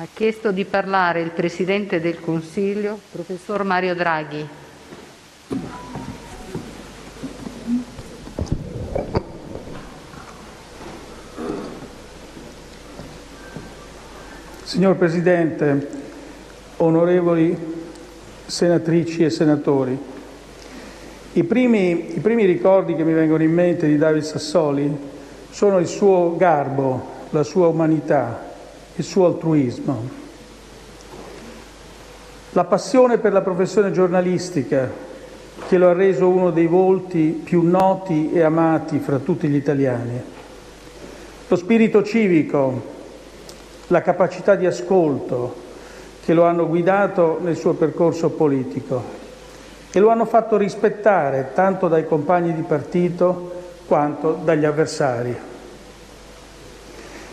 Ha chiesto di parlare il Presidente del Consiglio, Professor Mario Draghi. Signor Presidente, onorevoli senatrici e senatori, i primi, i primi ricordi che mi vengono in mente di David Sassoli sono il suo garbo, la sua umanità, il suo altruismo. La passione per la professione giornalistica che lo ha reso uno dei volti più noti e amati fra tutti gli italiani. Lo spirito civico, la capacità di ascolto che lo hanno guidato nel suo percorso politico e lo hanno fatto rispettare tanto dai compagni di partito quanto dagli avversari.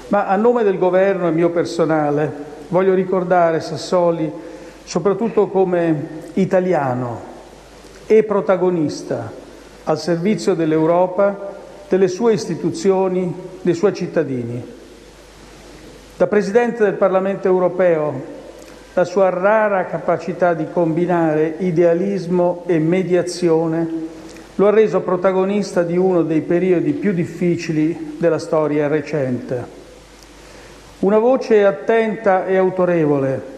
Ma a nome del governo e mio personale voglio ricordare Sassoli soprattutto come italiano e protagonista al servizio dell'Europa, delle sue istituzioni, dei suoi cittadini. Da Presidente del Parlamento europeo, la sua rara capacità di combinare idealismo e mediazione lo ha reso protagonista di uno dei periodi più difficili della storia recente. Una voce attenta e autorevole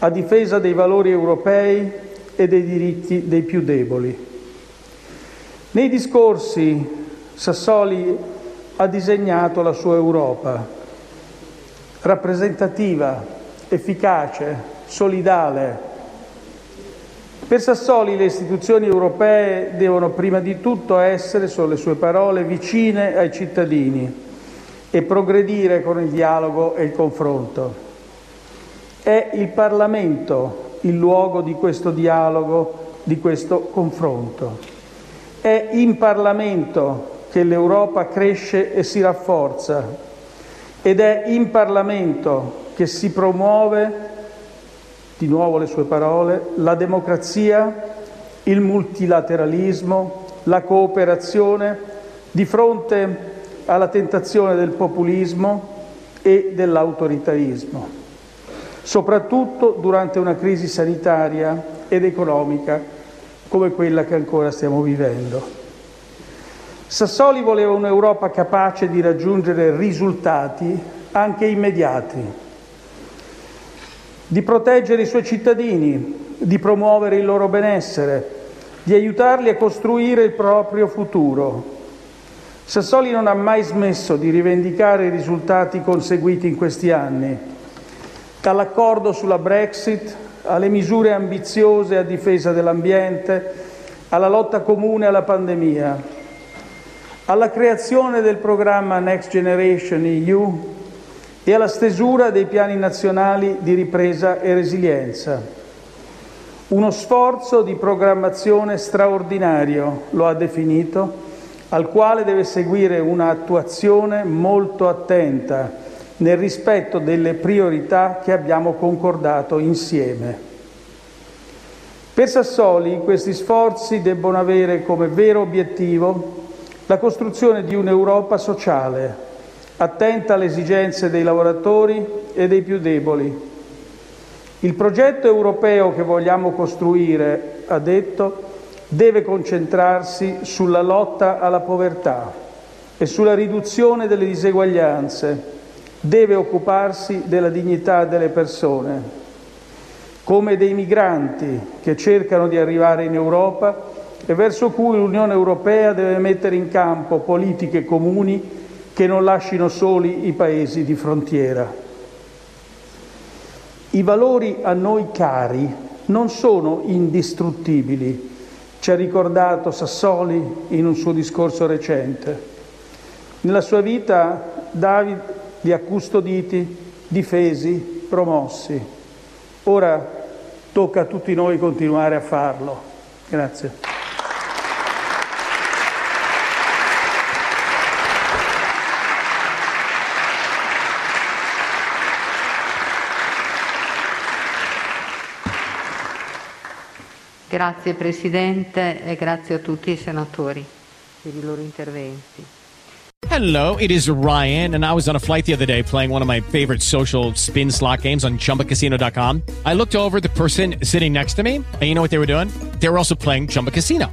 a difesa dei valori europei e dei diritti dei più deboli. Nei discorsi Sassoli ha disegnato la sua Europa, rappresentativa, efficace, solidale. Per Sassoli le istituzioni europee devono prima di tutto essere, sono le sue parole, vicine ai cittadini e progredire con il dialogo e il confronto. È il Parlamento il luogo di questo dialogo, di questo confronto. È in Parlamento che l'Europa cresce e si rafforza ed è in Parlamento che si promuove, di nuovo le sue parole, la democrazia, il multilateralismo, la cooperazione di fronte alla tentazione del populismo e dell'autoritarismo soprattutto durante una crisi sanitaria ed economica come quella che ancora stiamo vivendo. Sassoli voleva un'Europa capace di raggiungere risultati anche immediati, di proteggere i suoi cittadini, di promuovere il loro benessere, di aiutarli a costruire il proprio futuro. Sassoli non ha mai smesso di rivendicare i risultati conseguiti in questi anni dall'accordo sulla Brexit alle misure ambiziose a difesa dell'ambiente, alla lotta comune alla pandemia, alla creazione del programma Next Generation EU e alla stesura dei piani nazionali di ripresa e resilienza. Uno sforzo di programmazione straordinario, lo ha definito, al quale deve seguire un'attuazione molto attenta nel rispetto delle priorità che abbiamo concordato insieme. Per Sassoli questi sforzi debbono avere come vero obiettivo la costruzione di un'Europa sociale, attenta alle esigenze dei lavoratori e dei più deboli. Il progetto europeo che vogliamo costruire, ha detto, deve concentrarsi sulla lotta alla povertà e sulla riduzione delle diseguaglianze. Deve occuparsi della dignità delle persone, come dei migranti che cercano di arrivare in Europa e verso cui l'Unione Europea deve mettere in campo politiche comuni che non lascino soli i paesi di frontiera. I valori a noi cari non sono indistruttibili, ci ha ricordato Sassoli in un suo discorso recente. Nella sua vita David li ha custoditi, difesi, promossi. Ora tocca a tutti noi continuare a farlo. Grazie. Grazie Presidente e grazie a tutti i senatori per i loro interventi. Hello, it is Ryan, and I was on a flight the other day playing one of my favorite social spin slot games on chumbacasino.com. I looked over the person sitting next to me, and you know what they were doing? They were also playing Chumba Casino.